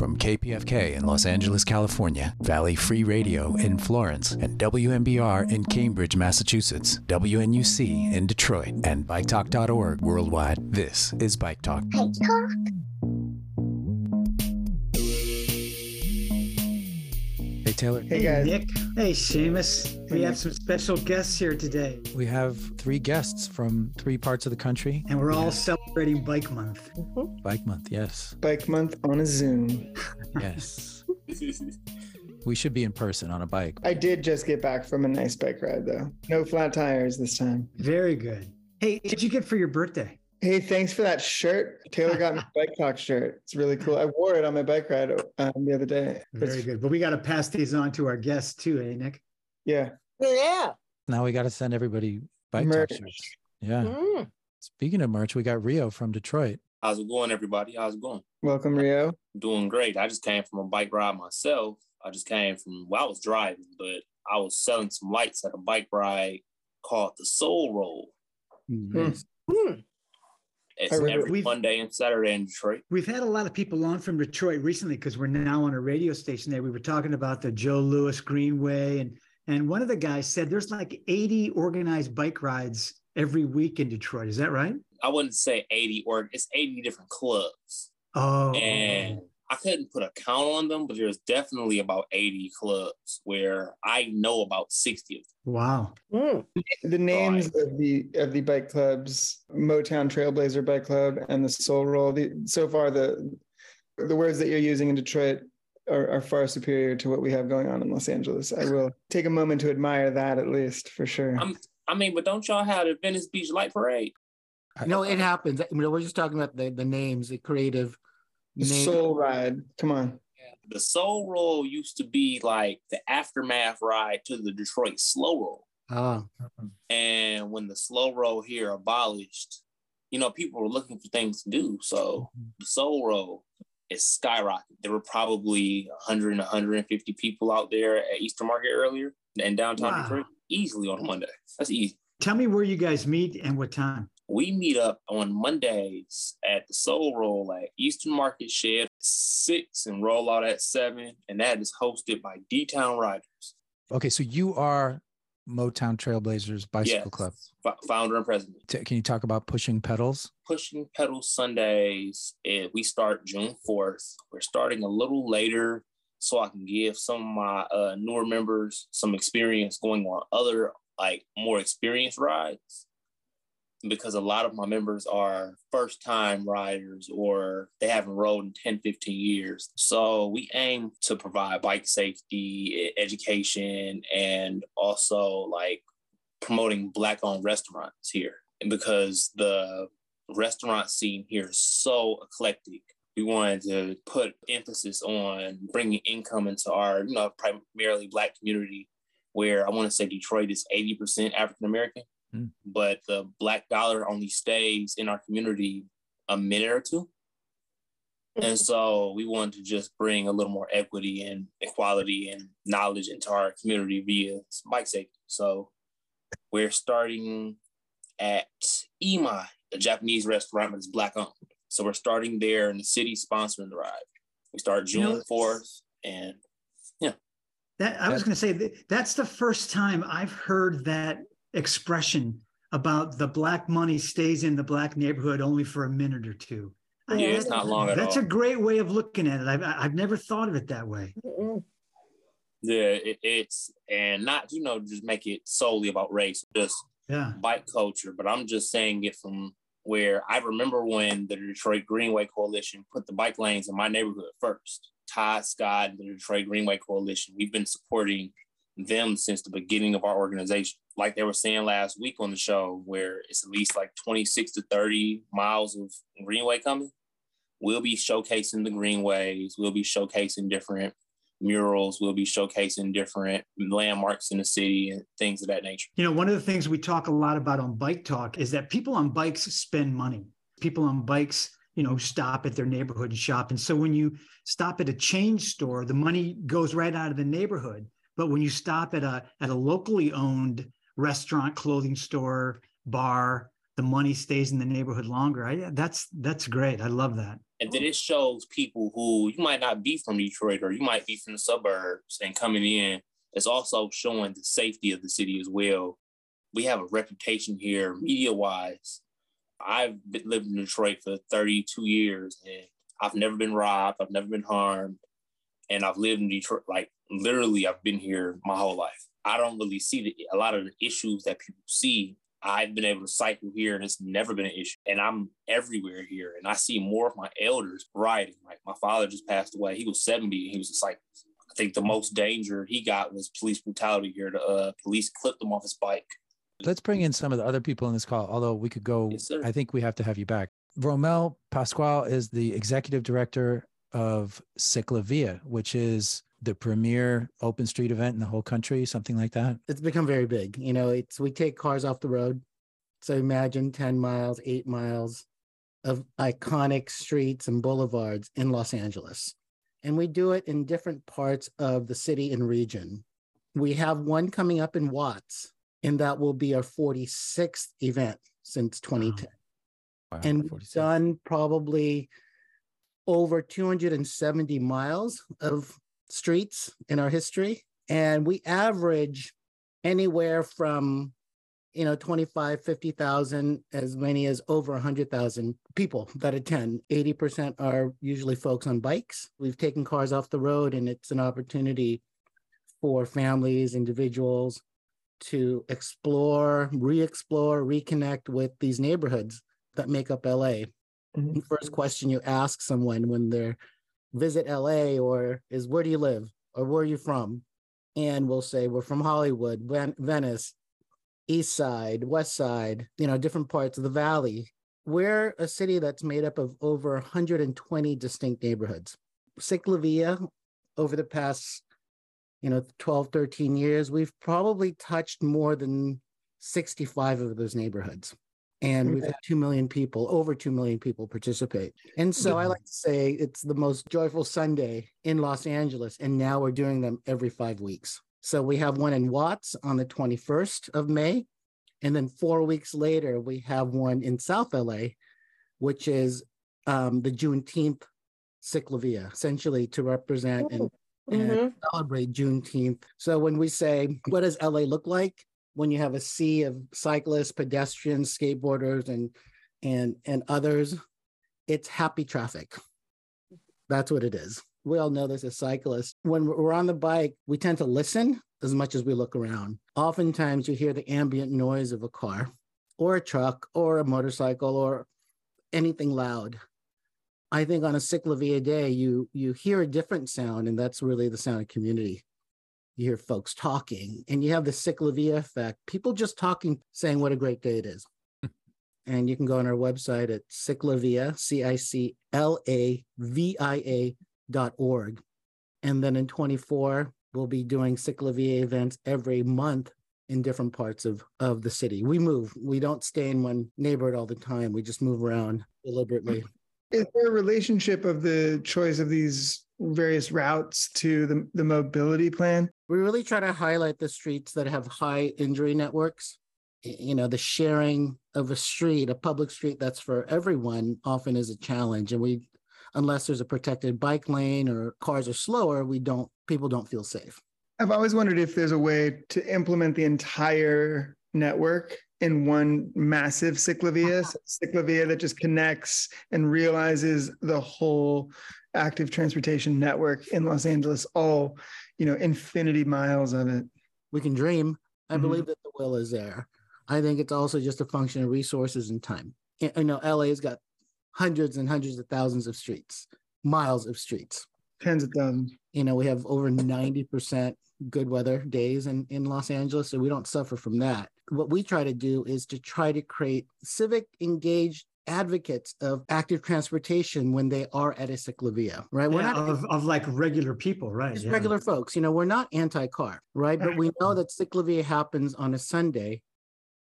From KPFK in Los Angeles, California, Valley Free Radio in Florence, and WMBR in Cambridge, Massachusetts, WNUC in Detroit, and BikeTalk.org worldwide, this is Bike Talk. Bike Talk. Taylor. Hey, guys. Nick. Hey, Seamus. We have some special guests here today. We have three guests from three parts of the country. And we're all celebrating Bike Month. Mm-hmm. Bike Month, yes. Bike Month on a Zoom. yes. we should be in person on a bike. I did just get back from a nice bike ride, though. No flat tires this time. Very good. Hey, what did you get for your birthday? Hey, thanks for that shirt. Taylor got me a bike talk shirt. It's really cool. I wore it on my bike ride um, the other day. Very it's... good. But we got to pass these on to our guests too, eh, Nick? Yeah. Yeah. Now we got to send everybody bike merch. talk shirts. Yeah. Mm. Speaking of merch, we got Reo from Detroit. How's it going, everybody? How's it going? Welcome, Reo. Doing great. I just came from a bike ride myself. I just came from, well, I was driving, but I was selling some lights at a bike ride called the Soul Roll. Mm-hmm. Mm. It's every Monday and Saturday in Detroit. We've had a lot of people on from Detroit recently because we're now on a radio station there. We were talking about the Joe Louis Greenway, and and one of the guys said there's like 80 organized bike rides every week in Detroit. Is that right? I wouldn't say 80 or it's 80 different clubs. Oh, and I couldn't put a count on them, but there's definitely about 80 clubs where I know about 60 of them. Wow. Mm. The names of the of the bike clubs, Motown Trailblazer Bike Club and the Soul Roll, the, so far the the words that you're using in Detroit are, are, far superior to what we have going on in Los Angeles. I will take a moment to admire that at least for sure. I'm, i mean, but don't y'all have the Venice Beach Light Parade? No, it happens. I mean, we're just talking about the, the names, the creative the Soul Ride. Come on. The Soul Roll used to be like the aftermath ride to the Detroit Slow Roll. Oh. And when the Slow Roll here abolished, you know, people were looking for things to do. So the Soul Roll is skyrocketed. There were probably 100 and 150 people out there at Eastern Market earlier in downtown wow. Detroit, easily on a Monday. That's easy. Tell me where you guys meet and what time we meet up on Mondays at the Soul Roll at Eastern Market Shed six and roll out at seven, and that is hosted by D Town Riders. Okay, so you are Motown Trailblazers Bicycle yes, Club f- founder and president. T- can you talk about Pushing Pedals? Pushing Pedals Sundays. It, we start June fourth. We're starting a little later so I can give some of my uh, newer members some experience going on other like more experienced rides because a lot of my members are first time riders or they haven't rode in 10, 15 years. So we aim to provide bike safety, education, and also like promoting Black owned restaurants here. Because the restaurant scene here is so eclectic, we wanted to put emphasis on bringing income into our, you know, primarily Black community, where I want to say Detroit is 80% African American. Mm. But the black dollar only stays in our community a minute or two. And so we wanted to just bring a little more equity and equality and knowledge into our community via bike safety. So we're starting at Imai, a Japanese restaurant, that's black owned. So we're starting there and the city sponsoring the ride. We start June you know, 4th and yeah. That I was going to say that, that's the first time I've heard that expression about the black money stays in the black neighborhood only for a minute or two. Yeah, it's not long at That's all. That's a great way of looking at it. I've, I've never thought of it that way. Yeah, it, it's and not you know just make it solely about race, just yeah bike culture. But I'm just saying it from where I remember when the Detroit Greenway Coalition put the bike lanes in my neighborhood first. Todd Scott, the Detroit Greenway Coalition, we've been supporting them since the beginning of our organization. Like they were saying last week on the show, where it's at least like 26 to 30 miles of greenway coming. We'll be showcasing the greenways. We'll be showcasing different murals. We'll be showcasing different landmarks in the city and things of that nature. You know, one of the things we talk a lot about on Bike Talk is that people on bikes spend money. People on bikes you know stop at their neighborhood and shop and so when you stop at a chain store the money goes right out of the neighborhood but when you stop at a at a locally owned restaurant, clothing store, bar, the money stays in the neighborhood longer. I, that's that's great. I love that. And then it shows people who you might not be from Detroit or you might be from the suburbs and coming in. It's also showing the safety of the city as well. We have a reputation here, media wise. I've living in Detroit for 32 years and I've never been robbed. I've never been harmed. And I've lived in Detroit, like literally, I've been here my whole life. I don't really see the, a lot of the issues that people see I've been able to cycle here and it's never been an issue. And I'm everywhere here. And I see more of my elders riding. Like my father just passed away. He was 70 and he was a cyclist. I think the most danger he got was police brutality here. The uh, police clipped him off his bike. Let's bring in some of the other people in this call, although we could go, Yes, I think we have to have you back. Romel Pascual is the executive director of CicLAvia, which is the premier open street event in the whole country, something like that. It's become very big. You know, it's we take cars off the road. So imagine 10 miles, eight miles of iconic streets and boulevards in Los Angeles. And we do it in different parts of the city and region. We have one coming up in Watts, and that will be our 46th event since 2010. Wow, and we've done probably over 270 miles of streets in our history and we average anywhere from you know 25 50,000 as many as over 100,000 people that attend. 80% are usually folks on bikes. We've taken cars off the road and it's an opportunity for families individuals to explore re-explore reconnect with these neighborhoods that make up LA Mhm. the first question you ask someone when they're visit LA or is where do you live or where are you from? And we'll say we're from Hollywood, Ven- Venice, East Side, West Side, you know, different parts of the valley. We're a city that's made up of over 120 distinct neighborhoods. CicLAvia, over the past, you know, 12, 13 years, we've probably touched more than 65 of those neighborhoods and we've had 2 million people over 2 million people participate. And so i like to say it's the most joyful sunday in los angeles and now we're doing them every five weeks. So we have one in watts on the 21st of may and then four weeks later we have one in south la which is um, the juneteenth CicLAvia essentially to represent and, and Mhm. celebrate juneteenth. So when we say what does la look like when you have a sea of cyclists, pedestrians, skateboarders, and and and others, it's happy traffic. That's what it is. We all know this as cyclists. When we're on the bike, we tend to listen as much as we look around. Oftentimes, you hear the ambient noise of a car, or a truck, or a motorcycle, or anything loud. I think on a CicLAvia day, you you hear a different sound, and that's really the sound of community you hear folks talking and you have the CicLAvia effect people just talking saying what a great day it is. And you can go on our website at CicLAvia c-i-c-l-a-v-i-a dot org. And then in 24 we'll be doing CicLAvia events every month in different parts of of the city. We move. We don't stay in one neighborhood all the time. We just move around deliberately Is there a relationship of the choice of these various routes to the, the mobility plan? we really try to highlight the streets that have high injury networks. You know, the sharing of a street, a public street that's for everyone, often is a challenge. And we, unless there's a protected bike lane or cars are slower, we don't, people don't feel safe. I've always wondered if there's a way to implement the entire network in one massive CicLAvia, so CicLAvia that just connects and realizes the whole active transportation network in Los Angeles, all, you know, infinity miles of it. We can dream. I Mhm. believe that the will is there. I think it's also just a function of resources and time. You know, LA's got hundreds and hundreds of thousands of streets, miles of streets. Tens of thousands. you know, we have over 90% good weather days in, in Los Angeles, so we don't suffer from that. What we try to do is to try to create civic engaged advocates of active transportation when they are at a CicLAvia, right? We're Yeah, not of, of like regular people, right? just yeah. regular folks, you know, we're not anti-car, right? But we know that CicLAvia happens on a Sunday.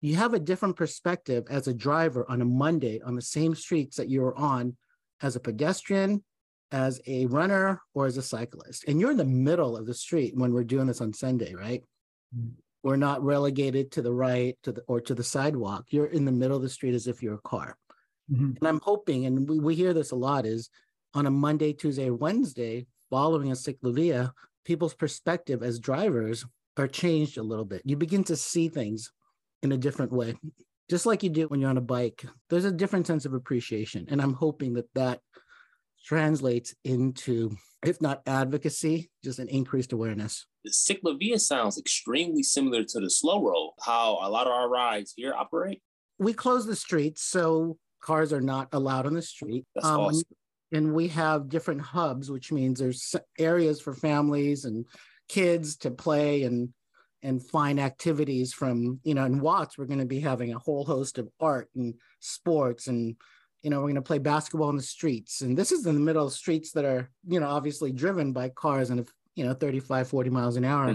You have a different perspective as a driver on a Monday on the same streets that you're on as a pedestrian, as a runner, or as a cyclist. And you're in the middle of the street when we're doing this on Sunday, right? Mm. We're not relegated to the right to the or to the sidewalk. You're in the middle of the street as if you're a car. Mhm. And I'm hoping, and we, we hear this a lot, is on a Monday, Tuesday, Wednesday, following a ciclovia, people's perspective as drivers are changed a little bit. You begin to see things in a different way, just like you do when you're on a bike. There's a different sense of appreciation. And I'm hoping that that translates into, if not advocacy, just an increased awareness. The cyclovia sounds extremely similar to the slow roll, how a lot of our rides here operate. We close the streets, so cars are not allowed on the street. That's Um, awesome. and we have different hubs which means there's areas for families and kids to play and and find activities from you know in watts we're going to be having a whole host of art and sports and you know we're going to play basketball in the streets and this is in the middle of streets that are you know obviously driven by cars and if you know 35 40 miles an hour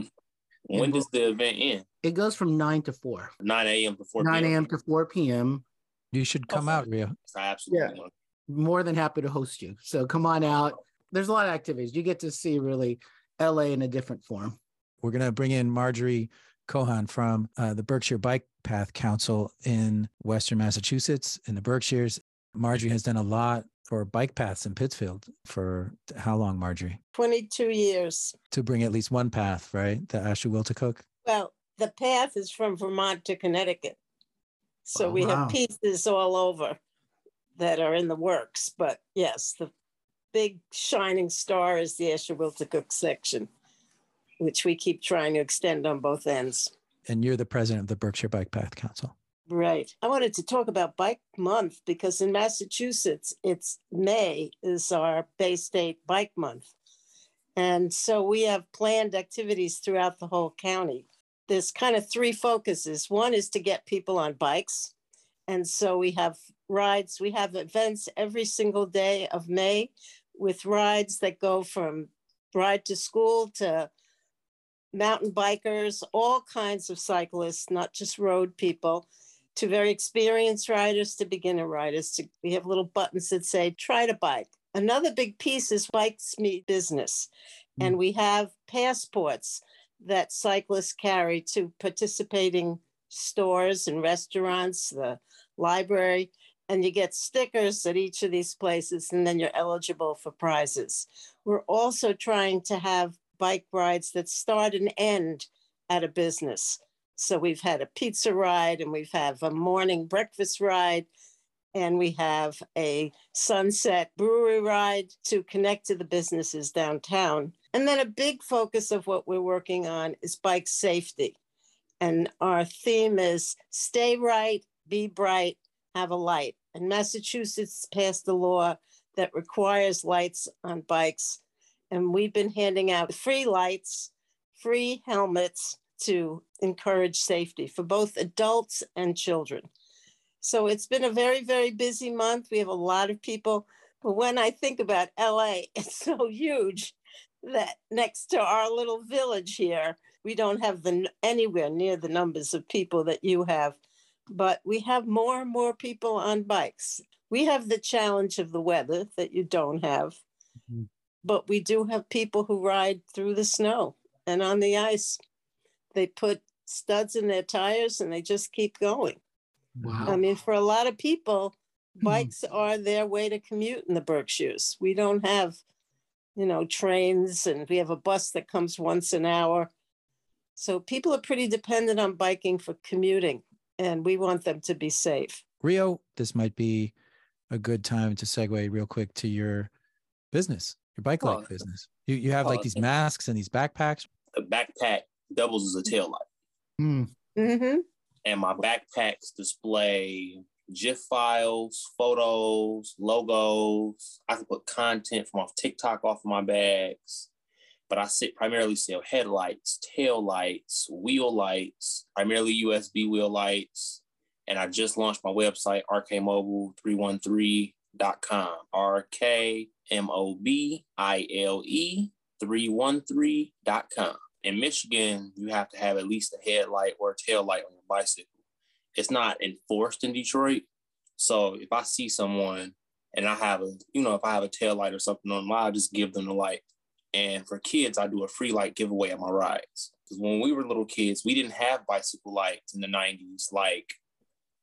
Mm. When does the event end? it goes from 9 to 4 9 a.m. to 4 9 a.m to 4 p.m You should come out, Reo. I absolutely Yeah. more than happy to host you. So come on out. There's a lot of activities. You get to see really LA in a different form. We're going to bring in Marjorie Cohan from uh, the Berkshire Bike Path Council in Western Massachusetts in the Berkshires. Marjorie has done a lot for bike paths in Pittsfield for how long, Marjorie? 22 years. To bring at least one path, right? The Ashuwillticook. Well, the path is from Vermont to Connecticut. So Oh, we wow. have pieces all over that are in the works. But yes, the big shining star is the Ashuwillticook section, which we keep trying to extend on both ends. And you're the president of the Berkshire Bike Path Council. Right. I wanted to talk about Bike Month because in Massachusetts, it's May is our Bay State Bike Month. And so we have planned activities throughout the whole county. There's kind of three focuses. One is to get people on bikes. And so we have rides, we have events every single day of May with rides that go from ride to school to mountain bikers, all kinds of cyclists, not just road people to very experienced riders to beginner riders. To, we have little buttons that say, try to bike. Another big piece is bikes meet business. Mm. And we have passports that cyclists carry to participating stores and restaurants, the library, and you get stickers at each of these places, and then you're eligible for prizes. We're also trying to have bike rides that start and end at a business. So we've had a pizza ride and we've had a morning breakfast ride and we have a sunset brewery ride to connect to the businesses downtown. And then a big focus of what we're working on is bike safety. And our theme is stay right, be bright, have a light. And Massachusetts passed a law that requires lights on bikes. And we've been handing out free lights, free helmets to encourage safety for both adults and children. So it's been a very, very busy month. We have a lot of people. But when I think about LA, it's so huge that next to our little village here, we don't have the anywhere near the numbers of people that you have. But we have more and more people on bikes. We have the challenge of the weather that you don't have. Mhm. But we do have people who ride through the snow and on the ice. They put studs in their tires and they just keep going. Wow. I mean, for a lot of people, Hmm. bikes are their way to commute in the Berkshires. We don't have, you know, trains and we have a bus that comes once an hour. So people are pretty dependent on biking for commuting and we want them to be safe. Reo, this might be a good time to segue real quick to your business, your bike Oh. light business. You you have like Oh, these masks and these backpacks. The backpack doubles as a tail light. Hmm. Mm-hmm. and my backpacks display GIF files, photos, logos. I can put content from off TikTok off of my bags. But I sit primarily sell headlights, tail lights, wheel lights, primarily USB wheel lights. And I just launched my website, rkmobile313.com. R K M O B I L E 313.com in Michigan, you have to have at least a headlight or a tail light on your bicycle. It's not enforced in Detroit. So if I see someone and I have a, you know, if I have a tail light or something on mine, I'll just give them the light. And for kids, I do a free light giveaway at my rides. Because when we were little kids, we didn't have bicycle lights in the 90s like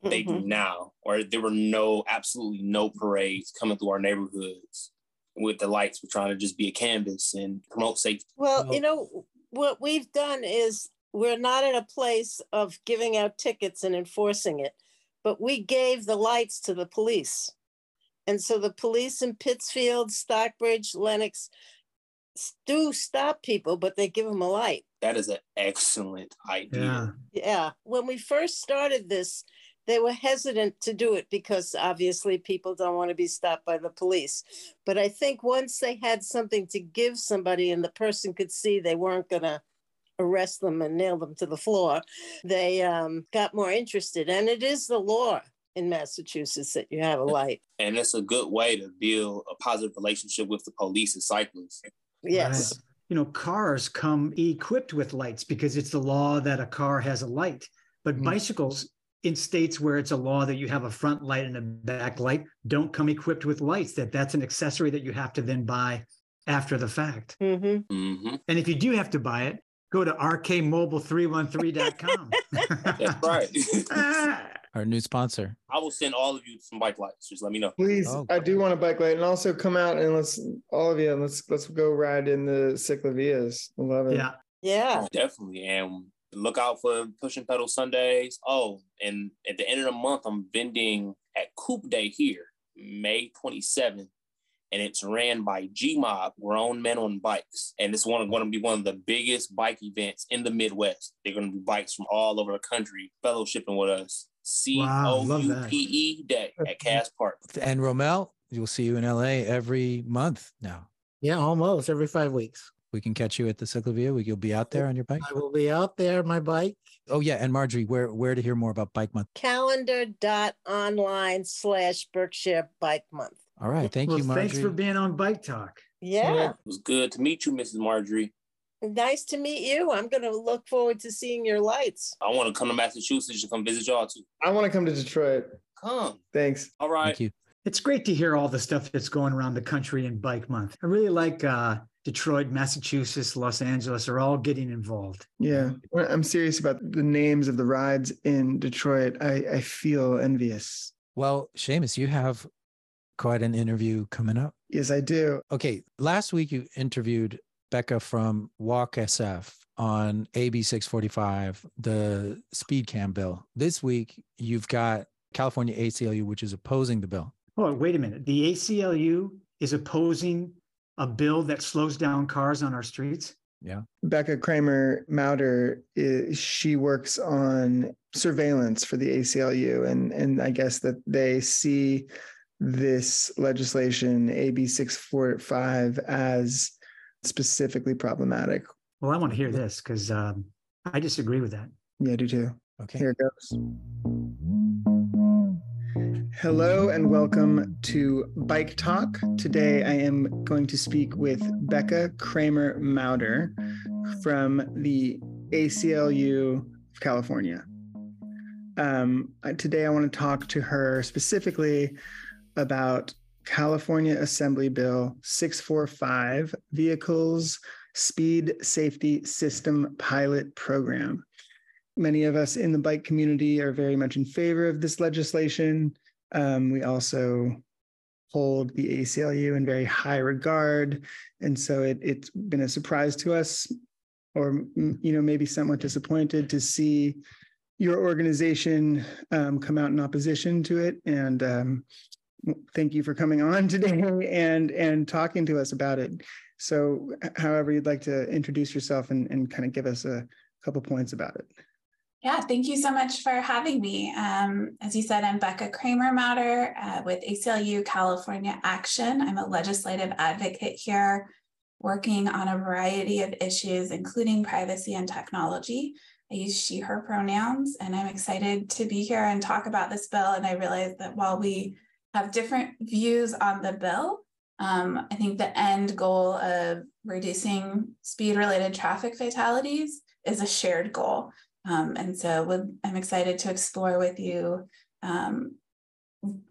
they do now, or there were no, absolutely no parades coming through our neighborhoods with the lights. We're trying to just be a canvas and promote safety. Well, Well- you know, what we've done is we're not in a place of giving out tickets and enforcing it, but we gave the lights to the police. And so the police in Pittsfield, Stockbridge, Lenox do stop people, but they give them a light. That is an excellent idea. Yeah. Yeah. When we first started this, they were hesitant to do it because obviously people don't want to be stopped by the police. But I think once they had something to give somebody and the person could see they weren't going to arrest them and nail them to the floor, they um, got more interested. And it is the law in Massachusetts that you have a light. And it's a good way to build a positive relationship with the police and cyclists. Yes. Right. You know, cars come equipped with lights because it's the law that a car has a light. But Mhm. bicycles in states where it's a law that you have a front light and a back light don't come equipped with lights. That that's an accessory that you have to then buy after the fact. hmm hmm And if you do have to buy it, go to rkmobile313.com. That's right. Our new sponsor. I will send all of you some bike lights. Just let me know. Please, Oh. I do want a bike light, and also come out and let's all of you let's let's go ride in the CicLAvias. I love it. yeah. Yeah. Definitely. And look out for pushing pedal Sundays. Oh, and at the end of the month, I'm vending at Coupe Day here, May 27th. And it's ran by G Mob, Grown Men on Bikes. And it's one going to be one of the biggest bike events in the Midwest. They're going to be bikes from all over the country fellowshipping with us. C Wow, O love U that. P E Day at Cass Park. And Romel, you'll see you in LA every month now. Yeah, almost every five weeks. We can catch you at the Cyclovia. We, you'll be out there on your bike. I will be out there, my bike. Oh yeah, and Marjorie, where where to hear more about Bike Month? Calendar.online slash Berkshire Bike Month. All right, thank well, you, Marjorie. thanks for being on Bike Talk. Yeah. It was good to meet you, Mrs. Marjorie. Nice to meet you. I'm going to look forward to seeing your lights. I want to come to Massachusetts to come visit y'all too. I want to come to Detroit. Come. Thanks. All right. Thank you. It's great to hear all the stuff that's going around the country in Bike Month. I really like uh, Detroit, Massachusetts, Los Angeles are all getting involved. Yeah, I'm serious about the names of the rides in Detroit. I, I feel envious. Well, Seamus, you have quite an interview coming up. Yes, I do. Okay, last week you interviewed Becca from Walk SF on AB 645, the speed cam bill. This week you've got California ACLU, which is opposing the bill. Oh, wait a minute. The ACLU is opposing a bill that slows down cars on our streets. Yeah. Becca Kramer Mauder, she works on surveillance for the ACLU, and and I guess that they see this legislation AB six four five as specifically problematic. Well, I want to hear this because um, I disagree with that. Yeah, I do too. Okay. Here it goes. Hello and welcome to Bike Talk. Today I am going to speak with Becca Cramer-Mowder from the ACLU of California. Um, today I want to talk to her specifically about California Assembly Bill 645 Vehicles Speed Safety System Pilot Program. Many of us in the bike community are very much in favor of this legislation. Um, we also hold the ACLU in very high regard, and so it, it's been a surprise to us, or you know maybe somewhat disappointed to see your organization um, come out in opposition to it. And um, thank you for coming on today and and talking to us about it. So, however you'd like to introduce yourself and, and kind of give us a couple points about it. Yeah, thank you so much for having me. Um, as you said, I'm Becca Cramer-Mowder uh, with ACLU California Action. I'm a legislative advocate here working on a variety of issues, including privacy and technology. I use she, her pronouns, and I'm excited to be here and talk about this bill. And I realize that while we have different views on the bill, um, I think the end goal of reducing speed related traffic fatalities is a shared goal. Um, and so would, I'm excited to explore with you um,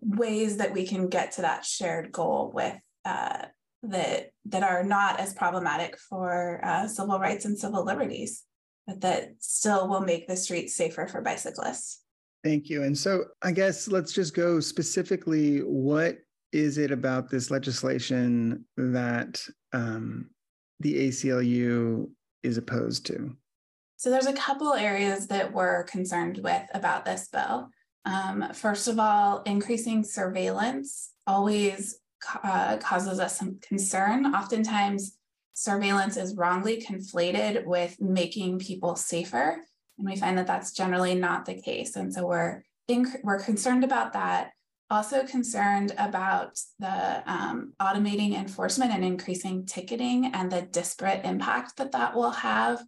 ways that we can get to that shared goal with uh, that that are not as problematic for uh, civil rights and civil liberties. but that still will make the streets safer for bicyclists. Thank you. And so I guess let's just go specifically what is it about this legislation that um, the ACLU is opposed to? So there's a couple areas that we're concerned with about this bill. Um, first of all, increasing surveillance always uh, causes us some concern. Oftentimes, surveillance is wrongly conflated with making people safer, and we find that that's generally not the case. And so we're we're concerned about that. Also concerned about the um, automating enforcement and increasing ticketing and the disparate impact that that will have,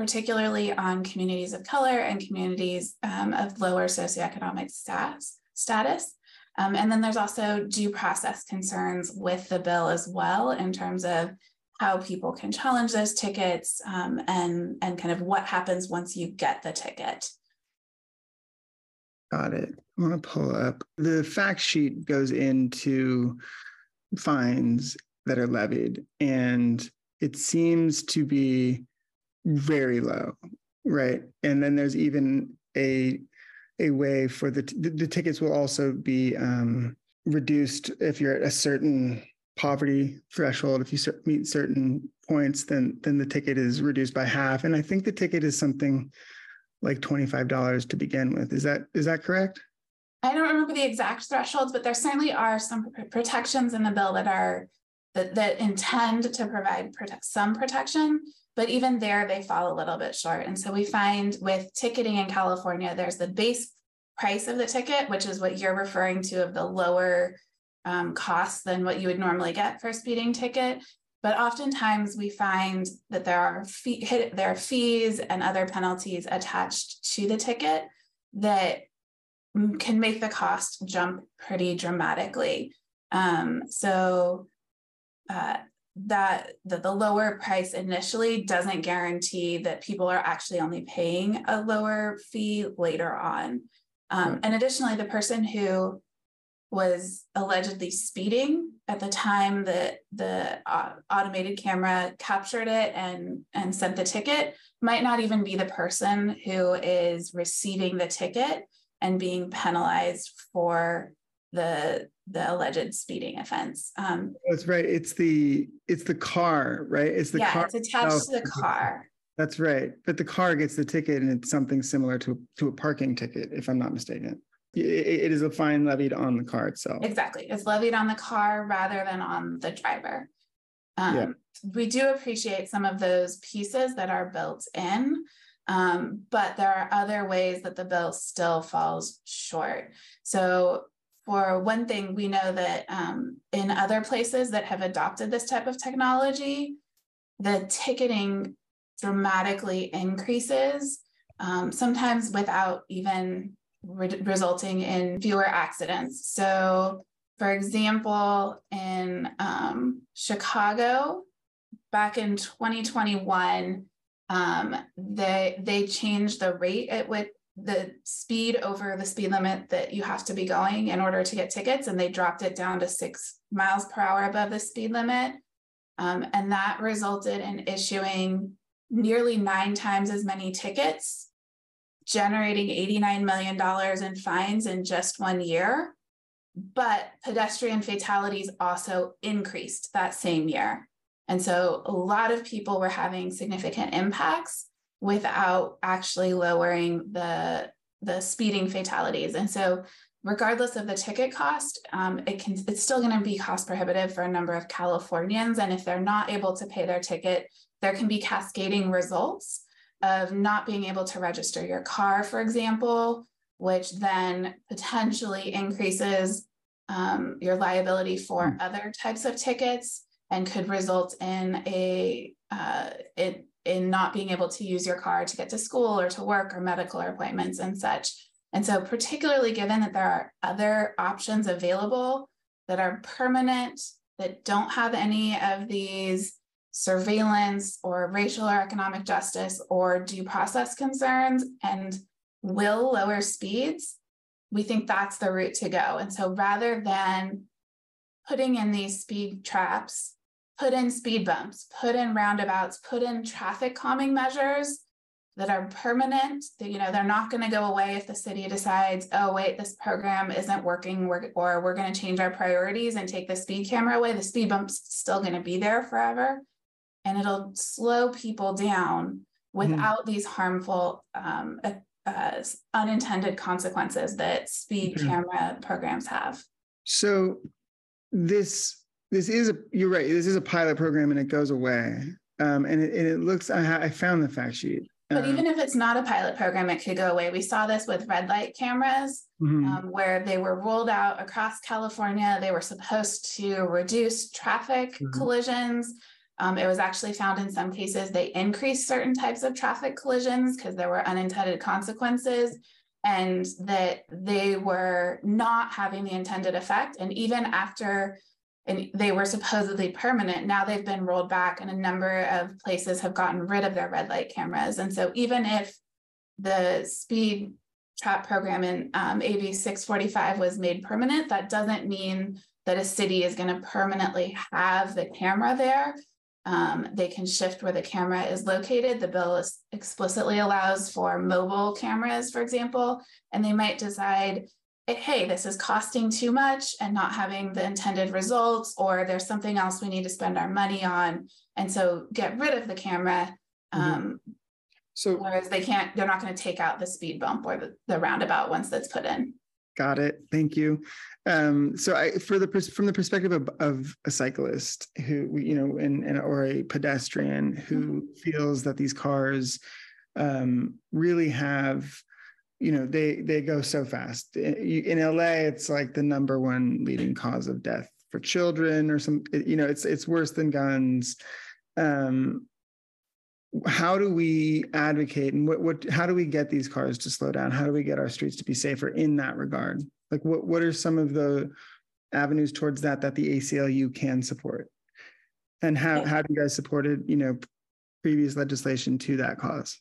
particularly on communities of color and communities um, of lower socioeconomic status. status. Um, and then there's also due process concerns with the bill as well in terms of how people can challenge those tickets um, and, and kind of what happens once you get the ticket. Got it. I want to pull up the fact sheet goes into fines that are levied, and it seems to be very low, right? And then there's even a a way for the the, the tickets will also be um, reduced if you're at a certain poverty threshold. If you meet certain points, then then the ticket is reduced by half. And I think the ticket is something like $25 to begin with. Is that is that correct? I don't remember the exact thresholds, but there certainly are some protections in the bill that are that, that intend to provide protect some protection, but even there they fall a little bit short. And so we find with ticketing in California, there's the base price of the ticket, which is what you're referring to of the lower um, cost than what you would normally get for a speeding ticket. But oftentimes we find that there are fee, there are fees and other penalties attached to the ticket that can make the cost jump pretty dramatically. Um, so uh, that the, the lower price initially doesn't guarantee that people are actually only paying a lower fee later on. Um, and additionally, the person who was allegedly speeding at the time that the uh, automated camera captured it and and sent the ticket might not even be the person who is receiving the ticket and being penalized for the the alleged speeding offense. Um, That's right. It's the it's the car, right? It's the yeah, car. it's attached to the car. That's right. But the car gets the ticket, and it's something similar to to a parking ticket, if I'm not mistaken it is a fine levied on the car itself. Exactly. It's levied on the car rather than on the driver. Um, yeah. We do appreciate some of those pieces that are built in, um, but there are other ways that the bill still falls short. So, for one thing, we know that um, in other places that have adopted this type of technology, the ticketing dramatically increases, um, sometimes without even re- resulting in fewer accidents. So, for example, in um, Chicago, back in 2021, um, they they changed the rate at which the speed over the speed limit that you have to be going in order to get tickets, and they dropped it down to six miles per hour above the speed limit. Um, and that resulted in issuing nearly nine times as many tickets generating $89 million in fines in just one year. But pedestrian fatalities also increased that same year. And so a lot of people were having significant impacts without actually lowering the, the speeding fatalities. And so regardless of the ticket cost, um, it can it's still going to be cost prohibitive for a number of Californians. And if they're not able to pay their ticket, there can be cascading results of not being able to register your car, for example, which then potentially increases um, your liability for mm. other types of tickets and could result in a uh, in, in not being able to use your car to get to school or to work or medical appointments and such. And so, particularly given that there are other options available that are permanent, that don't have any of these surveillance or racial or economic justice or due process concerns and will lower speeds, we think that's the route to go. And so rather than putting in these speed traps, put in speed bumps, put in roundabouts, put in traffic calming measures that are permanent. That, You know, they're not going to go away if the city decides, oh, wait, this program isn't working, or we're going to change our priorities and take the speed camera away. The speed bump's still going to be there forever. And it'll slow people down mm-hmm. without mm. these harmful, um, uh, unintended consequences that speed mm-hmm. camera programs have. So this this is a you're right this is a pilot program and it goes away um, and, it, and it looks I, I found the fact sheet but even if it's not a pilot program, it could go away. We saw this with red light cameras, mm-hmm. um, where they were rolled out across California. They were supposed to reduce traffic mm-hmm. collisions. Um, it was actually found in some cases they increased certain types of traffic collisions because there were unintended consequences and that they were not having the intended effect. And even after and they were supposedly permanent. Now they've been rolled back, and a number of places have gotten rid of their red light cameras. And so, even if the speed trap program in um, AB 645 was made permanent, that doesn't mean that a city is going to permanently have the camera there. Um, they can shift where the camera is located. The bill is explicitly allows for mobile cameras, for example, and they might decide hey, this is costing too much and not having the intended results, or there's something else we need to spend our money on. And so get rid of the camera. Mm-hmm. Um, so whereas they can't, they're not going to take out the speed bump or the, the roundabout once that's put in. Got it. Thank you. Um, so, I, for the from the perspective of, of a cyclist who you know, and, and or a pedestrian who mm-hmm. feels that these cars um, really have you know they they go so fast. In la it's like the number one leading cause of death for children or some you know it's it's worse than guns. Um how do we advocate and what what how do we get these cars to slow down? How do we get our streets to be safer in that regard? Like what what are some of the avenues towards that that the ACLU can support? And how how do you guys supported you know previous legislation to that cause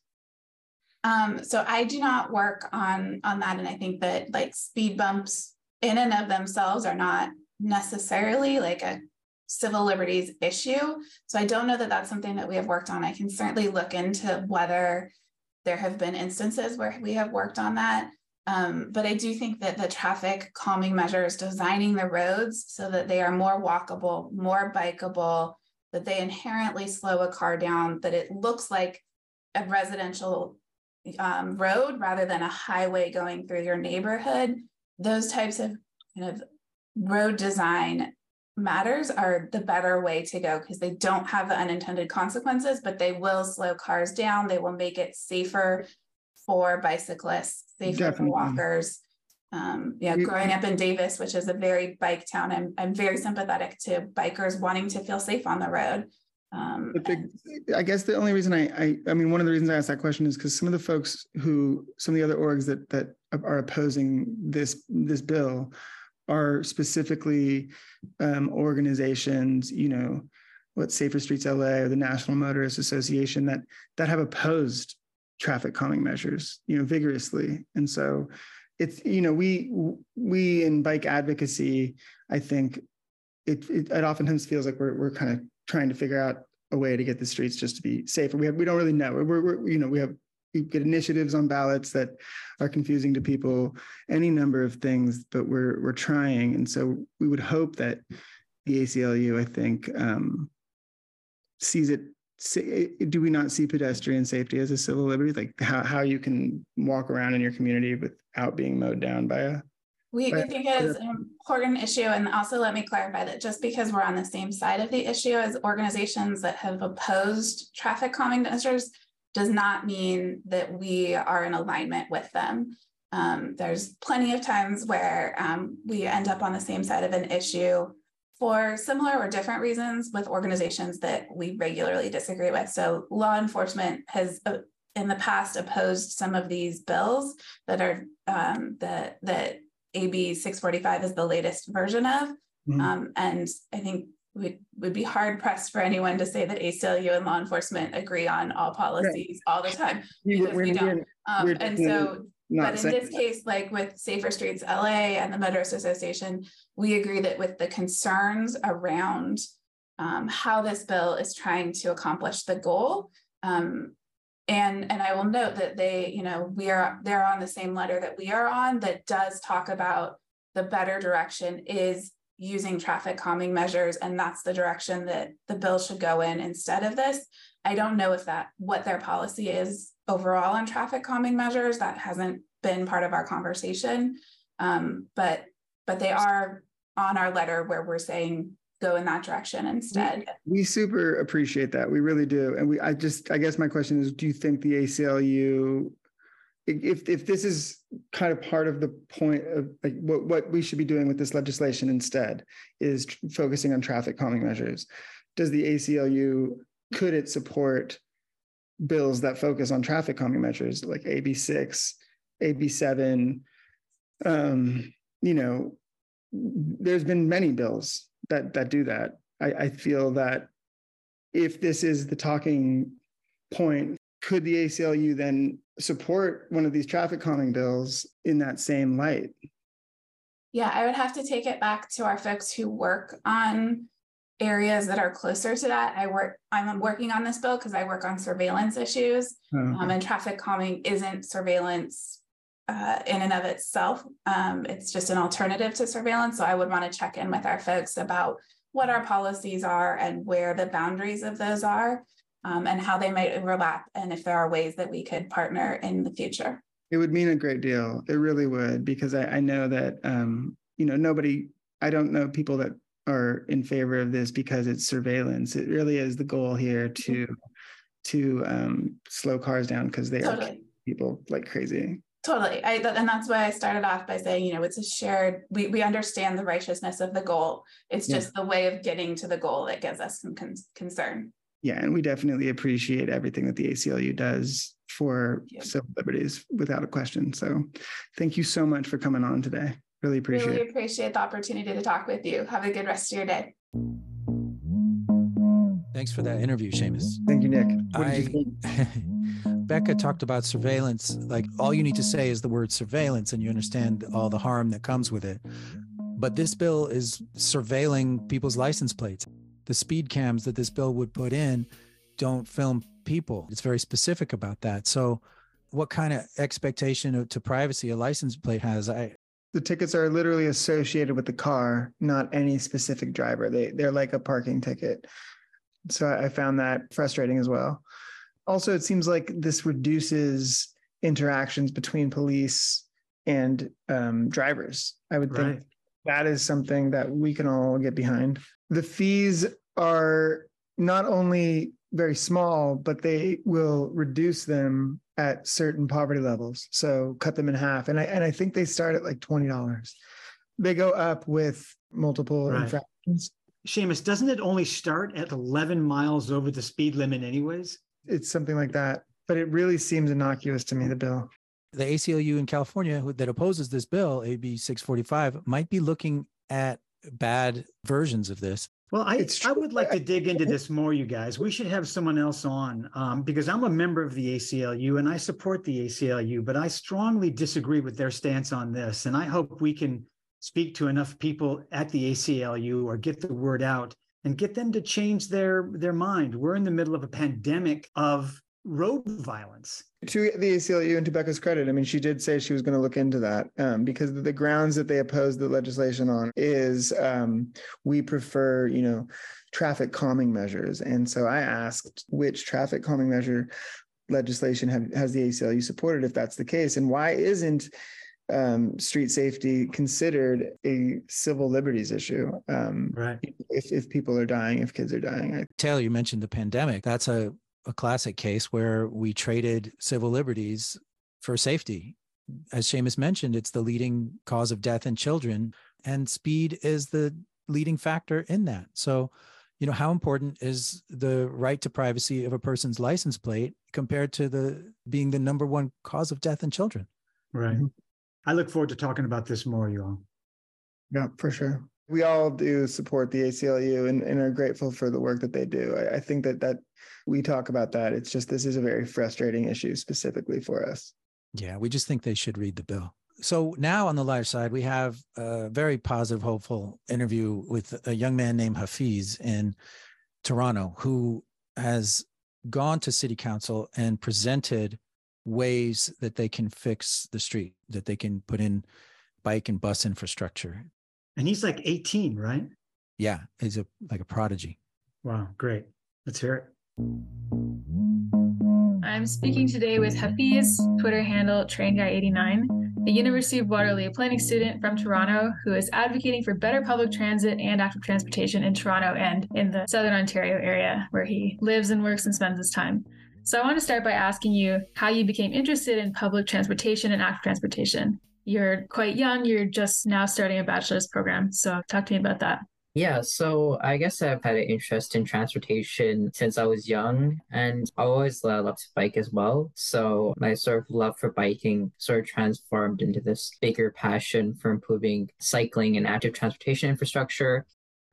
um, so I do not work on on that, and I think that like speed bumps in and of themselves are not necessarily like a civil liberties issue. So I don't know that that's something that we have worked on. I can certainly look into whether there have been instances where we have worked on that. Um, but I do think that the traffic calming measures, designing the roads so that they are more walkable, more bikeable, that they inherently slow a car down, that it looks like a residential um, road rather than a highway going through your neighborhood. Those types of kind of road design matters are the better way to go because they don't have the unintended consequences, but they will slow cars down. They will make it safer for bicyclists, safer Definitely. for walkers. Um, yeah, growing up in Davis, which is a very bike town, I'm, I'm very sympathetic to bikers wanting to feel safe on the road. Um, the, I guess the only reason I, I, I mean, one of the reasons I asked that question is because some of the folks who, some of the other orgs that that are opposing this this bill are specifically um, organizations, you know, what Safer Streets LA or the National Motorists Association that that have opposed traffic calming measures, you know, vigorously. And so, it's you know, we we in bike advocacy, I think it, it, it oftentimes feels like we're, we're kind of trying to figure out a way to get the streets just to be safer. We have we don't really know. We're, we're you know we have we get initiatives on ballots that are confusing to people, any number of things, but we're we're trying, and so we would hope that the ACLU, I think, um, sees it. Do we not see pedestrian safety as a civil liberty? Like how how you can walk around in your community without being mowed down by a we, we think it is an important issue. And also let me clarify that just because we're on the same side of the issue as organizations that have opposed traffic calming measures does not mean that we are in alignment with them. Um, there's plenty of times where um, we end up on the same side of an issue for similar or different reasons with organizations that we regularly disagree with. So law enforcement has uh, in the past opposed some of these bills that are um, that that AB 645 is the latest version of. Mm-hmm. Um, and I think we would be hard pressed for anyone to say that ACLU and law enforcement agree on all policies right. all the time because we, we don't. Um, and so, but in this that. case, like with Safer Streets LA and the Motorist Association, we agree that with the concerns around um, how this bill is trying to accomplish the goal, um, and and I will note that they, you know, we are they're on the same letter that we are on that does talk about the better direction is using traffic calming measures and that's the direction that the bill should go in instead of this. I don't know if that what their policy is overall on traffic calming measures. That hasn't been part of our conversation. Um, but but they are on our letter where we're saying go in that direction instead. we, we super appreciate that. We really do. And we i just i guess my question is do you think the aclu if if this is kind of part of the point of like what, what we should be doing with this legislation instead is tr- focusing on traffic calming measures does the aclu could it support bills that focus on traffic calming measures like ab6 ab7 um, you know there's been many bills that that do that I, I feel that if this is the talking point could the aclu then support one of these traffic calming bills in that same light? Yeah, I would have to take it back to our folks who work on areas that are closer to that. I work, I'm working on this bill because I work on surveillance issues, oh, um, and traffic calming isn't surveillance uh, in and of itself. Um, it's just an alternative to surveillance. So I would want to check in with our folks about what our policies are and where the boundaries of those are um, and how they might overlap and if there are ways that we could partner in the future. It would mean a great deal. It really would, because I, I know that, um, you know, nobody, I don't know people that are in favor of this because it's surveillance. It really is the goal here to, to um, slow cars down because they totally. are people like crazy. Totally. I, and that's why I started off by saying, you know, it's a shared, we, we understand the righteousness of the goal. It's just the way of getting to the goal that gives us some con- concern yeah, and we definitely appreciate everything that the ACLU does for civil liberties without a question. So thank you so much for coming on today. Really appreciate really it. appreciate the opportunity to talk with you. Have a good rest of your day. Thanks for that interview, Seamus. Thank you, Nick. I, Becca talked about surveillance. Like all you need to say is the word surveillance, and you understand all the harm that comes with it. But this bill is surveilling people's license plates the speed cams that this bill would put in don't film people. It's very specific about that. So, what kind of expectation to privacy a license plate has? I the tickets are literally associated with the car, not any specific driver. They they're like a parking ticket. So I found that frustrating as well. Also, it seems like this reduces interactions between police and um, drivers. I would think right. that is something that we can all get behind. The fees are not only very small, but they will reduce them at certain poverty levels. So cut them in half. And I and I think they start at like twenty dollars. They go up with multiple right. infractions. Seamus, doesn't it only start at 11 miles over the speed limit, anyways? It's something like that. But it really seems innocuous to me, the bill. The ACLU in California that opposes this bill, AB 645, might be looking at bad versions of this well, I, I would like to dig into this more, you guys. We should have someone else on um, because I'm a member of the ACLU and I support the ACLU, but I strongly disagree with their stance on this. And I hope we can speak to enough people at the ACLU or get the word out and get them to change their their mind. We're in the middle of a pandemic of road violence. To the ACLU and to Becca's credit, I mean, she did say she was going to look into that um, because the grounds that they opposed the legislation on is um, we prefer, you know, traffic calming measures. And so I asked which traffic calming measure legislation have, has the ACLU supported if that's the case, and why isn't um, street safety considered a civil liberties issue. Um, right. If, if people are dying, if kids are dying. I- Taylor, you mentioned the pandemic. That's a a classic case where we traded civil liberties for safety. As Seamus mentioned, it's the leading cause of death in children, and speed is the leading factor in that. So, you know, how important is the right to privacy of a person's license plate compared to the being the number one cause of death in children? Right. Mm-hmm. I look forward to talking about this more, you all. Yeah, for sure we all do support the ACLU and, and are grateful for the work that they do. I, I, think that that we talk about that. It's just this is a very frustrating issue specifically for us. Yeah, we just think they should read the bill. So now on the live side, we have a very positive, hopeful interview with a young man named Hafeez in Toronto who has gone to city council and presented ways that they can fix the street, that they can put in bike and bus infrastructure. And he's like 18, right? Yeah, he's a like a prodigy. Wow, great. Let's hear it. I'm speaking today with Hafeez, Twitter handle TrainGuy89, a University of Waterloo planning student from Toronto who is advocating for better public transit and active transportation in Toronto and in the Southern Ontario area where he lives and works and spends his time. So I want to start by asking you how you became interested in public transportation and active transportation. You're quite young, you're just now starting a bachelor's program. So talk to me about that. Yeah, so I guess I've had an interest in transportation since I was young, and I always loved to bike as well. So my sort of love for biking sort of transformed into this bigger passion for improving cycling and active transportation infrastructure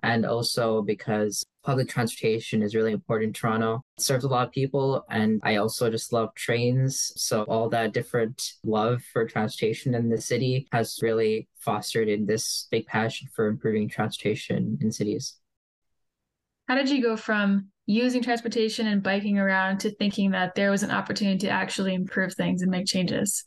and also because public transportation is really important in Toronto. It serves a lot of people, and I also just love trains. So all that different love for transportation in the city has really fostered in this big passion for improving transportation in cities. How did you go from using transportation and biking around to thinking that there was an opportunity to actually improve things and make changes?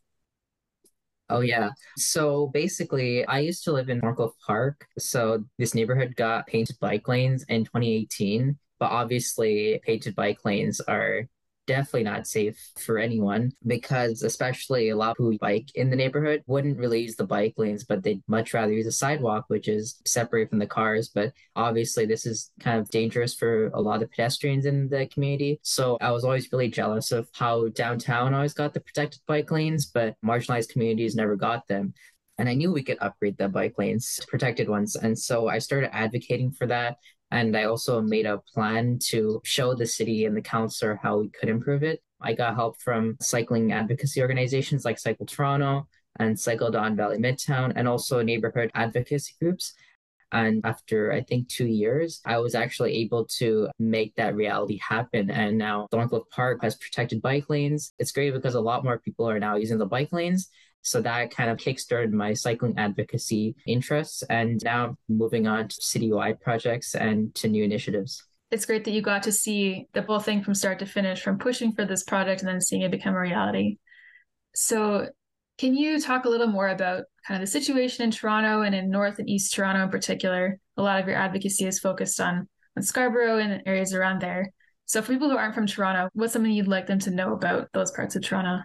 Oh, yeah. So basically, I used to live in Thorncliffe Park. So this neighborhood got painted bike lanes in 2018. But obviously, painted bike lanes are definitely not safe for anyone because especially a lot who bike in the neighborhood wouldn't really use the bike lanes but they'd much rather use a sidewalk which is separate from the cars but obviously this is kind of dangerous for a lot of pedestrians in the community so i was always really jealous of how downtown always got the protected bike lanes but marginalized communities never got them and I knew we could upgrade the bike lanes, to protected ones. And so I started advocating for that. And I also made a plan to show the city and the council how we could improve it. I got help from cycling advocacy organizations like Cycle Toronto and Cycle Don Valley Midtown, and also neighborhood advocacy groups. And after I think two years, I was actually able to make that reality happen. And now Thorncliffe Park has protected bike lanes. It's great because a lot more people are now using the bike lanes. So that kind of kickstarted my cycling advocacy interests. And now moving on to citywide projects and to new initiatives. It's great that you got to see the whole thing from start to finish, from pushing for this project and then seeing it become a reality. So, can you talk a little more about kind of the situation in Toronto and in North and East Toronto in particular? A lot of your advocacy is focused on, on Scarborough and areas around there. So, for people who aren't from Toronto, what's something you'd like them to know about those parts of Toronto?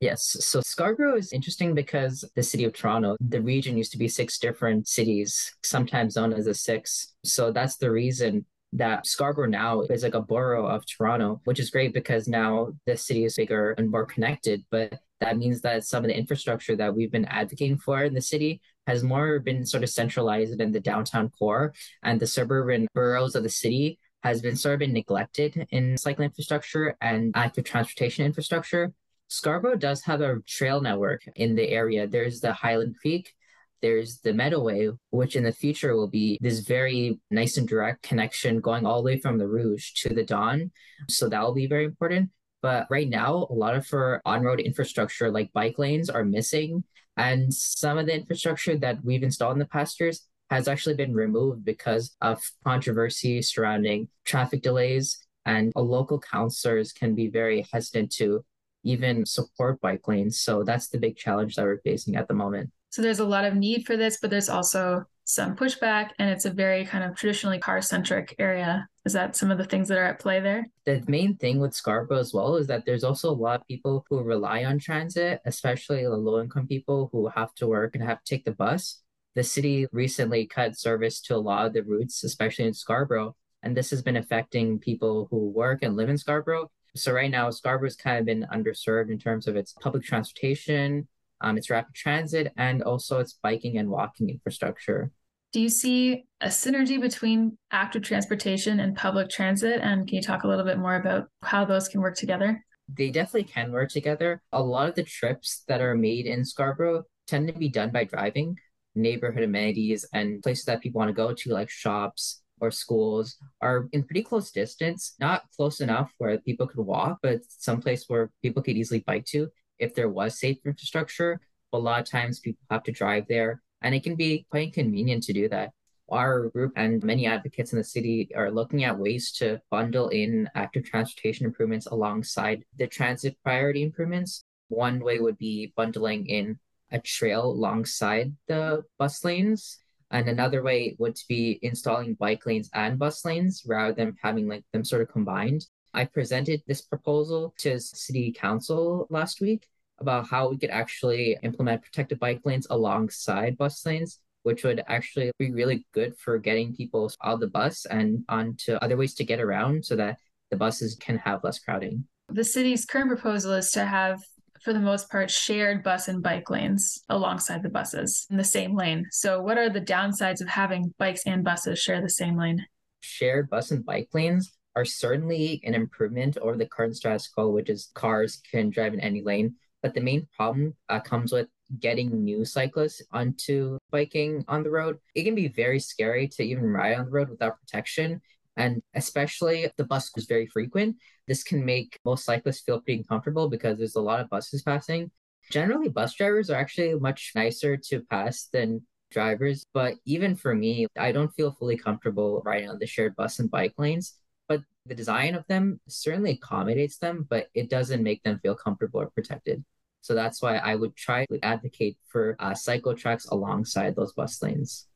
Yes. So Scarborough is interesting because the city of Toronto, the region used to be six different cities, sometimes known as the six. So that's the reason that Scarborough now is like a borough of Toronto, which is great because now the city is bigger and more connected. But that means that some of the infrastructure that we've been advocating for in the city has more been sort of centralized in the downtown core and the suburban boroughs of the city has been sort of been neglected in cycling infrastructure and active transportation infrastructure. Scarborough does have a trail network in the area. There's the Highland Creek, there's the Meadoway, which in the future will be this very nice and direct connection going all the way from the Rouge to the Don. So that will be very important. But right now, a lot of our on road infrastructure, like bike lanes, are missing. And some of the infrastructure that we've installed in the past years has actually been removed because of controversy surrounding traffic delays. And local councillors can be very hesitant to even support bike lanes. So that's the big challenge that we're facing at the moment. So there's a lot of need for this, but there's also some pushback, and it's a very kind of traditionally car centric area. Is that some of the things that are at play there? The main thing with Scarborough as well is that there's also a lot of people who rely on transit, especially the low income people who have to work and have to take the bus. The city recently cut service to a lot of the routes, especially in Scarborough. And this has been affecting people who work and live in Scarborough so right now, Scarborough's kind of been underserved in terms of its public transportation, um, its rapid transit, and also its biking and walking infrastructure. Do you see a synergy between active transportation and public transit? And can you talk a little bit more about how those can work together? They definitely can work together. A lot of the trips that are made in Scarborough tend to be done by driving, neighborhood amenities, and places that people want to go to, like shops, or schools are in pretty close distance, not close enough where people could walk, but someplace where people could easily bike to if there was safe infrastructure. A lot of times people have to drive there, and it can be quite inconvenient to do that. our group and many advocates in the city are looking at ways to bundle in active transportation improvements alongside the transit priority improvements. One way would be bundling in a trail alongside the bus lanes. And mm-hmm. another way would be installing bike lanes and bus lanes rather than having like them sort of combined. I presented this proposal to city council last week about how we could actually implement protected bike lanes alongside bus lanes which would actually be really good for getting people out of the bus and onto other ways to get around so that the buses can have less crowding. The city's current proposal is to have, for the most part, shared bus and bike lanes alongside the buses in the same lane. So, what are the downsides of having bikes and buses share the same lane? Shared bus and bike lanes are certainly an improvement over the current status quo, which is cars can drive in any lane. But the main problem uh, comes with getting new cyclists onto biking on the road. It can be very scary to even ride on the road without protection. And especially the bus is very frequent, this can make most cyclists feel pretty uncomfortable because there's a lot of buses passing. Generally, bus drivers are actually much nicer to pass than drivers. But even for me, I don't feel fully comfortable riding on the shared bus and bike lanes. But the design of them certainly accommodates them, but it doesn't make them feel comfortable or protected. So that's why I would try to advocate for uh, cycle tracks alongside those bus lanes.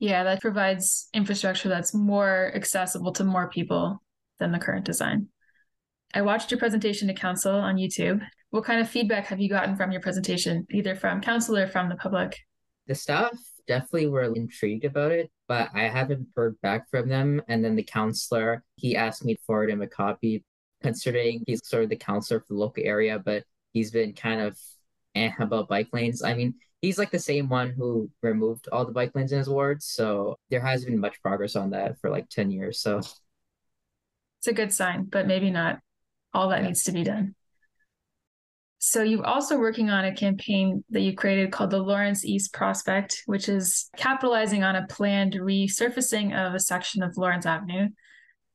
Yeah, that provides infrastructure that's more accessible to more people than the current design. I watched your presentation to council on YouTube. What kind of feedback have you gotten from your presentation, either from council or from the public? The staff definitely were intrigued about it, but I haven't heard back from them. And then the counselor, he asked me to forward him a copy, considering he's sort of the counselor for the local area, but he's been kind of eh about bike lanes. I mean, he's like the same one who removed all the bike lanes in his ward. So there has been much progress on that for like 10 years. So it's a good sign, but maybe not all that yeah. needs to be done. So you're also working on a campaign that you created called the Lawrence East Prospect, which is capitalizing on a planned resurfacing of a section of Lawrence Avenue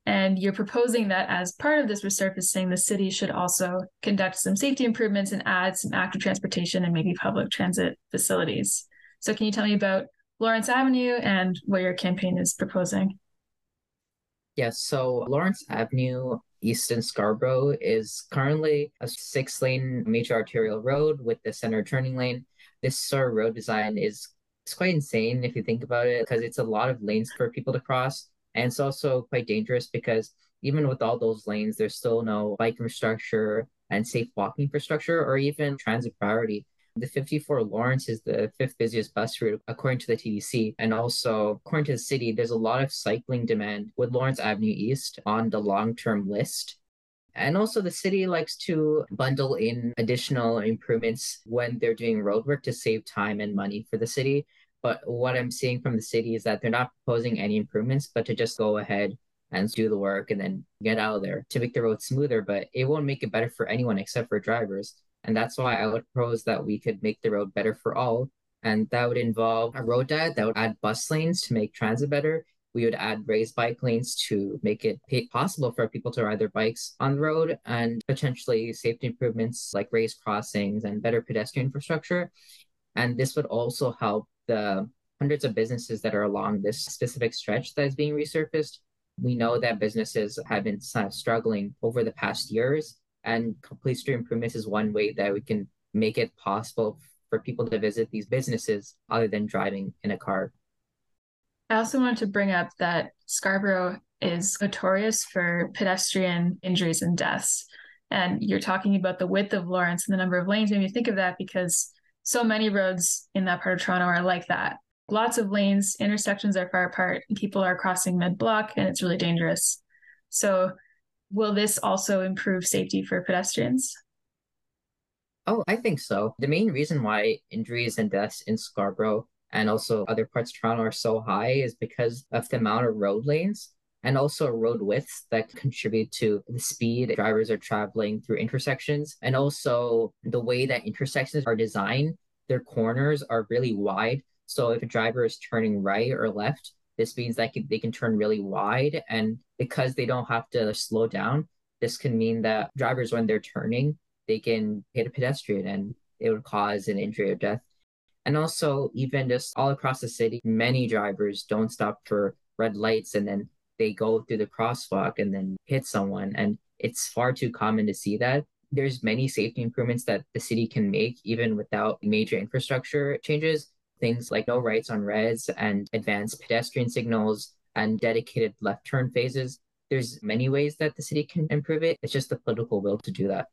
and you're proposing that as part of this resurfacing, the city should also conduct some safety improvements and add some active transportation and maybe public transit facilities. So, can you tell me about Lawrence Avenue and what your campaign is proposing? Yes, so Lawrence Avenue east in Scarborough is currently a six lane major arterial road with the center turning lane. This sort of road design is it's quite insane if you think about it because it's a lot of lanes for people to cross and it's also quite dangerous because even with all those lanes, there's still no bike infrastructure and safe walking infrastructure or even transit priority. The 54 Lawrence is the fifth busiest bus route according to the TTC. And also, according to the city, there's a lot of cycling demand with Lawrence Avenue East on the long term list. And also, the city likes to bundle in additional improvements when they're doing roadwork to save time and money for the city. But what I'm seeing from the city is that they're not proposing any improvements, but to just go ahead and do the work and then get out of there to make the road smoother. But it won't make it better for anyone except for drivers. And that's why I would propose that we could make the road better for all. And that would involve a road diet that would add bus lanes to make transit better. We would add raised bike lanes to make it possible for people to ride their bikes on the road and potentially safety improvements like raised crossings and better pedestrian infrastructure. And this would also help the hundreds of businesses that are along this specific stretch that is being resurfaced. We know that businesses have been struggling over the past years, and complete street improvements is one way that we can make it possible for people to visit these businesses other than driving in a car. I also wanted to bring up that Scarborough is notorious for pedestrian injuries and deaths. And you're talking about the width of Lawrence and the number of lanes. Made me think of that because so many roads in that part of Toronto are like that. Lots of lanes, intersections are far apart, and people are crossing mid block, and it's really dangerous. So, will this also improve safety for pedestrians? Oh, I think so. The main reason why injuries and deaths in Scarborough and also other parts of Toronto are so high is because of the amount of road lanes and also road widths that contribute to the speed drivers are traveling through intersections. And also the way that intersections are designed, their corners are really wide. So if a driver is turning right or left, this means that they can turn really wide. And because they don't have to slow down, this can mean that drivers, when they're turning, they can hit a pedestrian and it would cause an injury or death. And also, even just all across the city, many drivers don't stop for red lights and then they go through the crosswalk and then hit someone. And it's far too common to see that. There's many safety improvements that the city can make even without major infrastructure changes. Things like no rights on reds and advanced pedestrian signals and dedicated left turn phases. There's many ways that the city can improve it. It's just the political will to do that.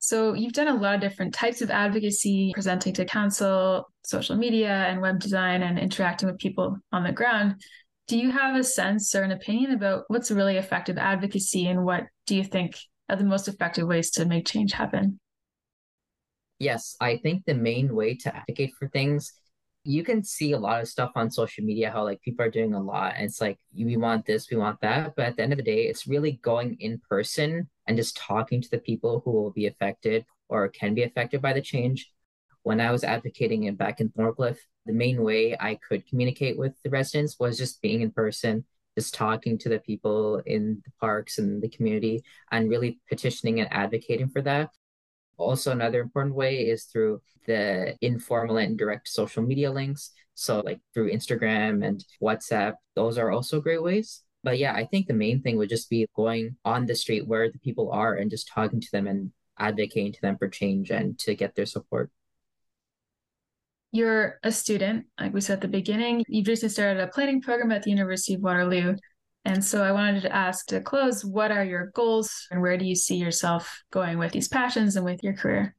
So you've done a lot of different types of advocacy, presenting to council, social media, and web design, and interacting with people on the ground. Do you have a sense or an opinion about what's really effective advocacy, and what do you think are the most effective ways to make change happen? Yes, I think the main way to advocate for things you can see a lot of stuff on social media how like people are doing a lot and it's like we want this we want that but at the end of the day it's really going in person and just talking to the people who will be affected or can be affected by the change when i was advocating it back in thorncliffe the main way i could communicate with the residents was just being in person just talking to the people in the parks and the community and really petitioning and advocating for that also, another important way is through the informal and direct social media links. So, like through Instagram and WhatsApp, those are also great ways. But yeah, I think the main thing would just be going on the street where the people are and just talking to them and advocating to them for change and to get their support. You're a student, like we said at the beginning. You've recently started a planning program at the University of Waterloo. And so I wanted to ask to close what are your goals and where do you see yourself going with these passions and with your career?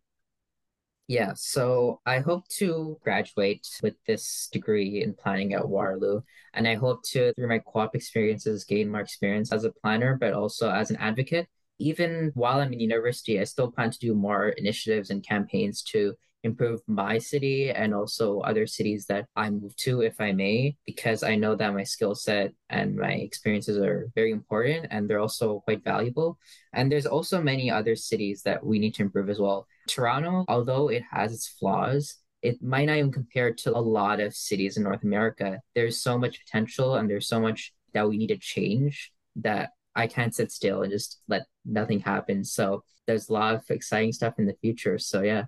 Yeah, so I hope to graduate with this degree in planning at Waterloo. And I hope to, through my co op experiences, gain more experience as a planner, but also as an advocate. Even while I'm in university, I still plan to do more initiatives and campaigns to improve my city and also other cities that I move to, if I may, because I know that my skill set and my experiences are very important and they're also quite valuable. And there's also many other cities that we need to improve as well. Toronto, although it has its flaws, it might not even compare to a lot of cities in North America. There's so much potential and there's so much that we need to change that I can't sit still and just let nothing happen. So there's a lot of exciting stuff in the future. So yeah.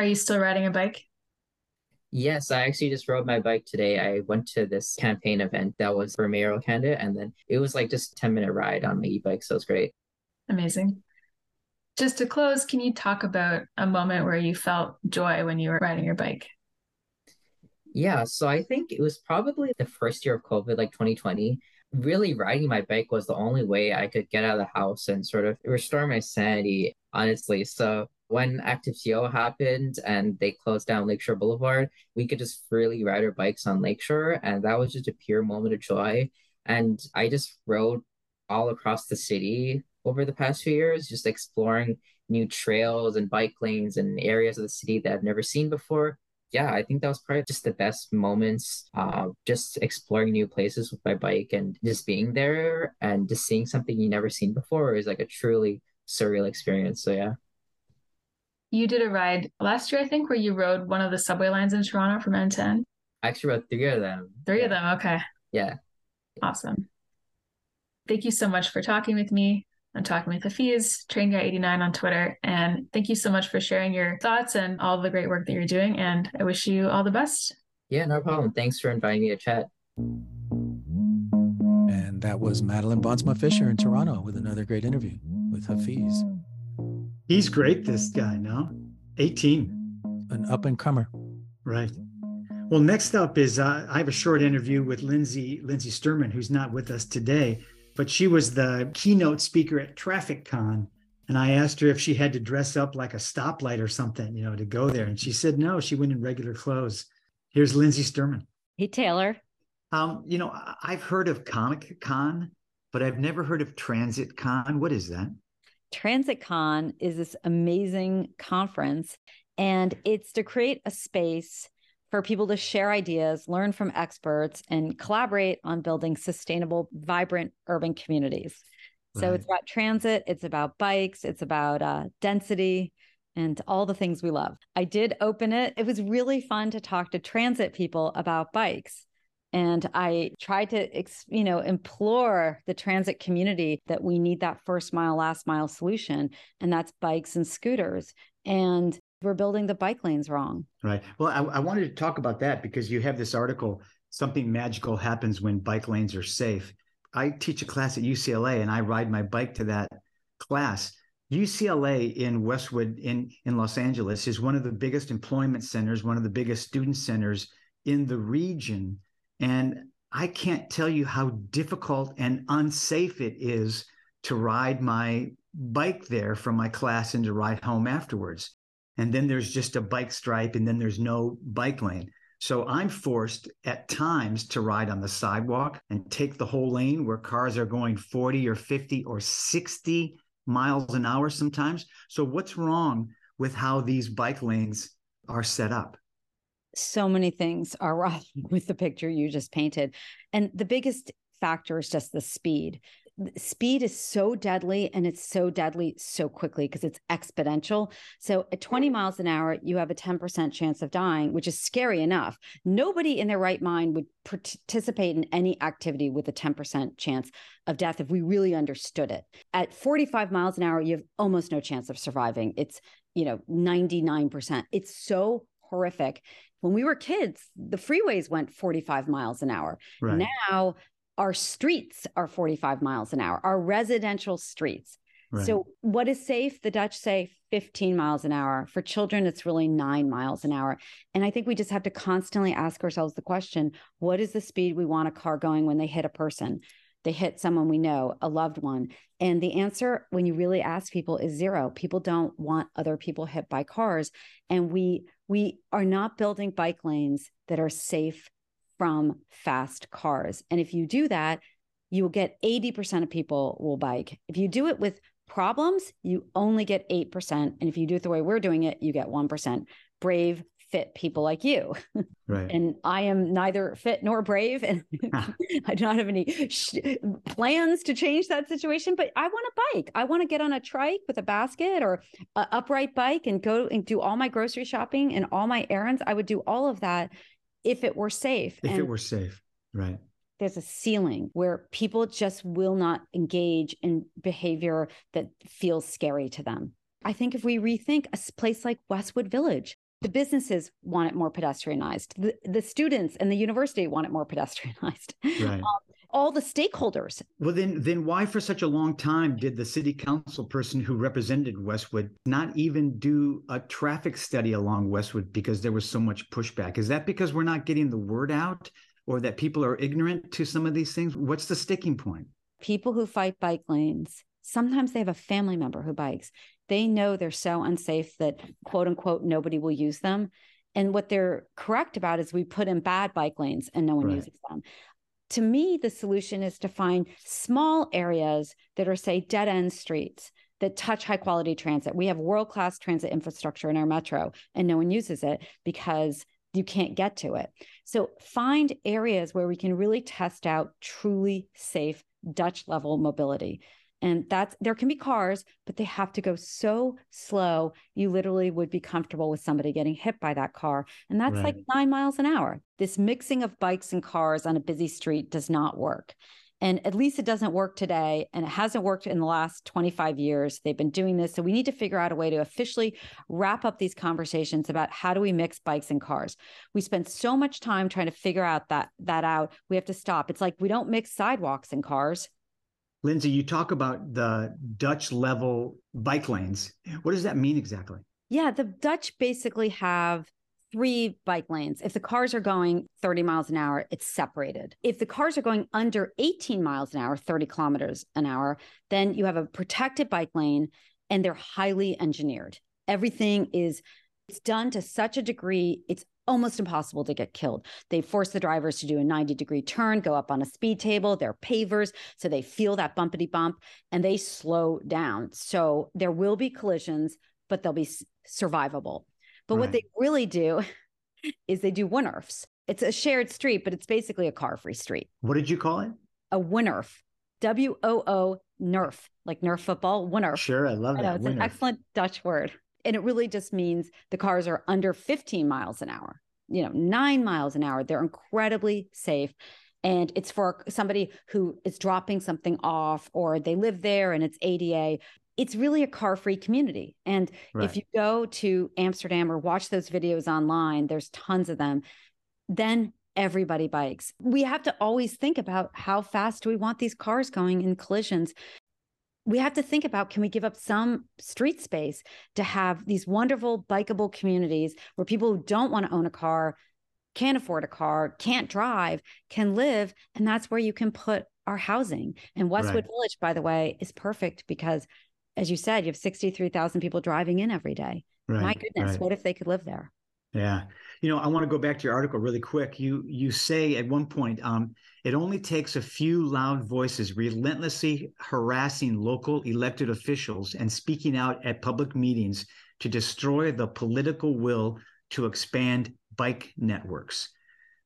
Are you still riding a bike? Yes, I actually just rode my bike today. I went to this campaign event that was for mayoral candidate, and then it was like just 10 minute ride on my e-bike. So it's great. Amazing. Just to close, can you talk about a moment where you felt joy when you were riding your bike? Yeah, so I think it was probably the first year of COVID, like 2020. Really, riding my bike was the only way I could get out of the house and sort of restore my sanity, honestly. So when ActiveTO happened and they closed down Lakeshore Boulevard, we could just freely ride our bikes on Lakeshore. And that was just a pure moment of joy. And I just rode all across the city over the past few years, just exploring new trails and bike lanes and areas of the city that I've never seen before. Yeah, I think that was probably just the best moments. Uh, just exploring new places with my bike and just being there and just seeing something you never seen before is like a truly surreal experience. So yeah. You did a ride last year, I think, where you rode one of the subway lines in Toronto from end to end. I actually rode three of them. Three yeah. of them. Okay. Yeah. Awesome. Thank you so much for talking with me. I'm talking with Hafeez, Train Guy 89 on Twitter. And thank you so much for sharing your thoughts and all the great work that you're doing. And I wish you all the best. Yeah, no problem. Thanks for inviting me to chat. And that was Madeleine Bonsma Fisher in Toronto with another great interview with Hafeez. He's great, this guy, no? 18. An up and comer. Right. Well, next up is uh, I have a short interview with Lindsay Lindsay Sturman, who's not with us today, but she was the keynote speaker at Traffic Con. And I asked her if she had to dress up like a stoplight or something, you know, to go there. And she said no, she went in regular clothes. Here's Lindsay Sturman. Hey, Taylor. Um, you know, I've heard of Comic Con, but I've never heard of Transit Con. What is that? TransitCon is this amazing conference, and it's to create a space for people to share ideas, learn from experts, and collaborate on building sustainable, vibrant urban communities. Right. So it's about transit, it's about bikes, it's about uh, density, and all the things we love. I did open it. It was really fun to talk to transit people about bikes and I tried to, you know, implore the transit community that we need that first mile, last mile solution, and that's bikes and scooters. And we're building the bike lanes wrong. Right. Well, I, I wanted to talk about that because you have this article, Something Magical Happens When Bike Lanes Are Safe. I teach a class at UCLA and I ride my bike to that class. UCLA in Westwood in, in Los Angeles is one of the biggest employment centers, one of the biggest student centers in the region. And I can't tell you how difficult and unsafe it is to ride my bike there from my class and to ride home afterwards. And then there's just a bike stripe, and then there's no bike lane. So I'm forced at times to ride on the sidewalk and take the whole lane where cars are going 40 or 50 or 60 miles an hour sometimes. So, what's wrong with how these bike lanes are set up? So many things are wrong with the picture you just painted. And the biggest factor is just the speed speed is so deadly and it's so deadly so quickly because it's exponential. So at 20 miles an hour, you have a 10% chance of dying, which is scary enough. Nobody in their right mind would participate in any activity with a 10% chance of death if we really understood it. At 45 miles an hour, you have almost no chance of surviving. It's, you know, 99%. It's so horrific. When we were kids, the freeways went 45 miles an hour. Right. Now our streets are 45 miles an hour, our residential streets. Right. So, what is safe? The Dutch say 15 miles an hour. For children, it's really nine miles an hour. And I think we just have to constantly ask ourselves the question what is the speed we want a car going when they hit a person? They hit someone we know, a loved one. And the answer, when you really ask people, is zero. People don't want other people hit by cars. And we we are not building bike lanes that are safe from fast cars. And if you do that, you will get 80% of people will bike. If you do it with problems, you only get 8%. And if you do it the way we're doing it, you get 1%. Brave, fit people like you. Right. and I am neither fit nor brave. And ah. I do not have any sh- plans to change that situation, but I want a bike. I want to get on a trike with a basket or an upright bike and go and do all my grocery shopping and all my errands. I would do all of that if it were safe. If and it were safe, right. There's a ceiling where people just will not engage in behavior that feels scary to them. I think if we rethink a place like Westwood Village, the businesses want it more pedestrianized. The, the students and the university want it more pedestrianized. Right. Um, all the stakeholders. Well, then, then why for such a long time did the city council person who represented Westwood not even do a traffic study along Westwood because there was so much pushback? Is that because we're not getting the word out, or that people are ignorant to some of these things? What's the sticking point? People who fight bike lanes sometimes they have a family member who bikes. They know they're so unsafe that quote unquote nobody will use them. And what they're correct about is we put in bad bike lanes and no one right. uses them to me, the solution is to find small areas that are, say, dead end streets that touch high quality transit. We have world class transit infrastructure in our metro, and no one uses it because you can't get to it. So find areas where we can really test out truly safe Dutch level mobility. And that's there can be cars, but they have to go so slow. You literally would be comfortable with somebody getting hit by that car. And that's right. like nine miles an hour. This mixing of bikes and cars on a busy street does not work. And at least it doesn't work today. And it hasn't worked in the last 25 years. They've been doing this. So we need to figure out a way to officially wrap up these conversations about how do we mix bikes and cars. We spend so much time trying to figure out that that out. We have to stop. It's like we don't mix sidewalks and cars. Lindsay, you talk about the Dutch level bike lanes. What does that mean exactly? Yeah, the Dutch basically have three bike lanes. If the cars are going 30 miles an hour, it's separated. If the cars are going under 18 miles an hour, 30 kilometers an hour, then you have a protected bike lane and they're highly engineered. Everything is it's done to such a degree it's almost impossible to get killed. They force the drivers to do a 90 degree turn, go up on a speed table. They're pavers, so they feel that bumpity bump and they slow down. So there will be collisions, but they'll be survivable. But right. what they really do is they do woonerfs. It's a shared street, but it's basically a car free street. What did you call it? A woonerf. W O O nerf, like Nerf football, woonerf. Sure, I love I know, that. It's an excellent Dutch word. And it really just means the cars are under 15 miles an hour, you know, nine miles an hour. They're incredibly safe. And it's for somebody who is dropping something off or they live there and it's ADA. it's really a car free community. And right. if you go to Amsterdam or watch those videos online, there's tons of them, then everybody bikes. We have to always think about how fast do we want these cars going in collisions. We have to think about can we give up some street space to have these wonderful bikeable communities where people who don't want to own a car, can't afford a car, can't drive, can live. And that's where you can put our housing. And Westwood right. Village, by the way, is perfect because, as you said, you have 63,000 people driving in every day. Right. My goodness, right. what if they could live there? Yeah. You know, I want to go back to your article really quick. You you say at one point, um, it only takes a few loud voices relentlessly harassing local elected officials and speaking out at public meetings to destroy the political will to expand bike networks.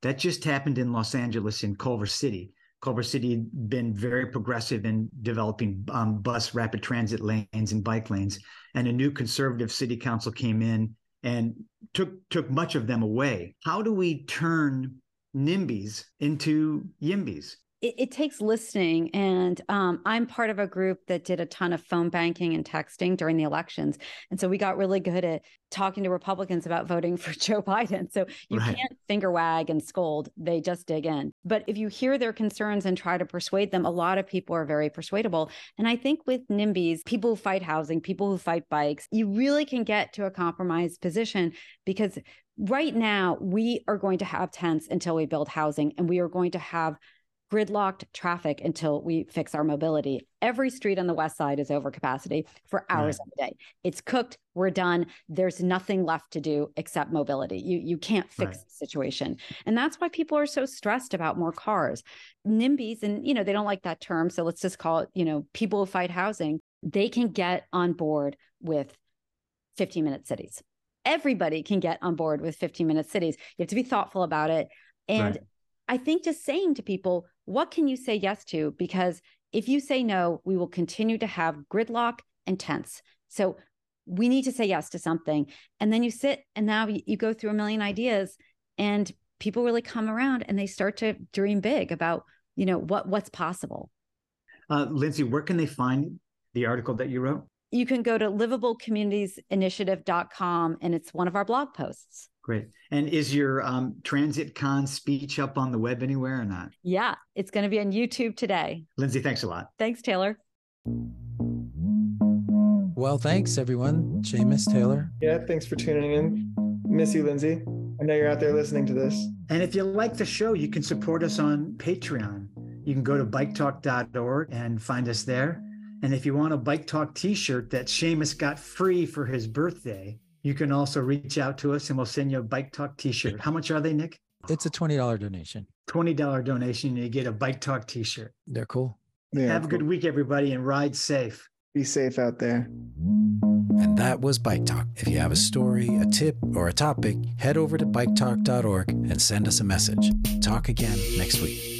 That just happened in Los Angeles in Culver City. Culver City had been very progressive in developing um, bus rapid transit lanes and bike lanes. And a new conservative city council came in and took took much of them away. How do we turn NIMBYs into YIMBYs? It, it takes listening. And um, I'm part of a group that did a ton of phone banking and texting during the elections. And so we got really good at talking to Republicans about voting for Joe Biden. So you right. can't finger wag and scold, they just dig in. But if you hear their concerns and try to persuade them, a lot of people are very persuadable. And I think with NIMBYs, people who fight housing, people who fight bikes, you really can get to a compromised position because right now we are going to have tents until we build housing and we are going to have gridlocked traffic until we fix our mobility. Every street on the west side is over capacity for hours right. a day. It's cooked, we're done. There's nothing left to do except mobility. You you can't fix right. the situation. And that's why people are so stressed about more cars. NIMBYs and you know, they don't like that term, so let's just call it, you know, people who fight housing, they can get on board with 15 minute cities. Everybody can get on board with 15 minute cities. You have to be thoughtful about it. And right. I think just saying to people, what can you say yes to? Because if you say no, we will continue to have gridlock and tense. So we need to say yes to something. And then you sit and now you go through a million ideas and people really come around and they start to dream big about, you know, what what's possible. Uh, Lindsay, where can they find the article that you wrote? You can go to livablecommunitiesinitiative.com and it's one of our blog posts. Great. And is your um, Transit Con speech up on the web anywhere or not? Yeah, it's going to be on YouTube today. Lindsay, thanks a lot. Thanks, Taylor. Well, thanks, everyone. Seamus, Taylor. Yeah, thanks for tuning in. Miss you, Lindsay. I know you're out there listening to this. And if you like the show, you can support us on Patreon. You can go to biketalk.org and find us there. And if you want a Bike Talk t shirt that Seamus got free for his birthday, you can also reach out to us and we'll send you a Bike Talk t shirt. How much are they, Nick? It's a $20 donation. $20 donation and you get a Bike Talk t shirt. They're cool. Yeah, Have a good week, everybody, and ride safe. Be safe out there. And that was Bike Talk. If you have a story, a tip, or a topic, head over to biketalk.org and send us a message. Talk again next week.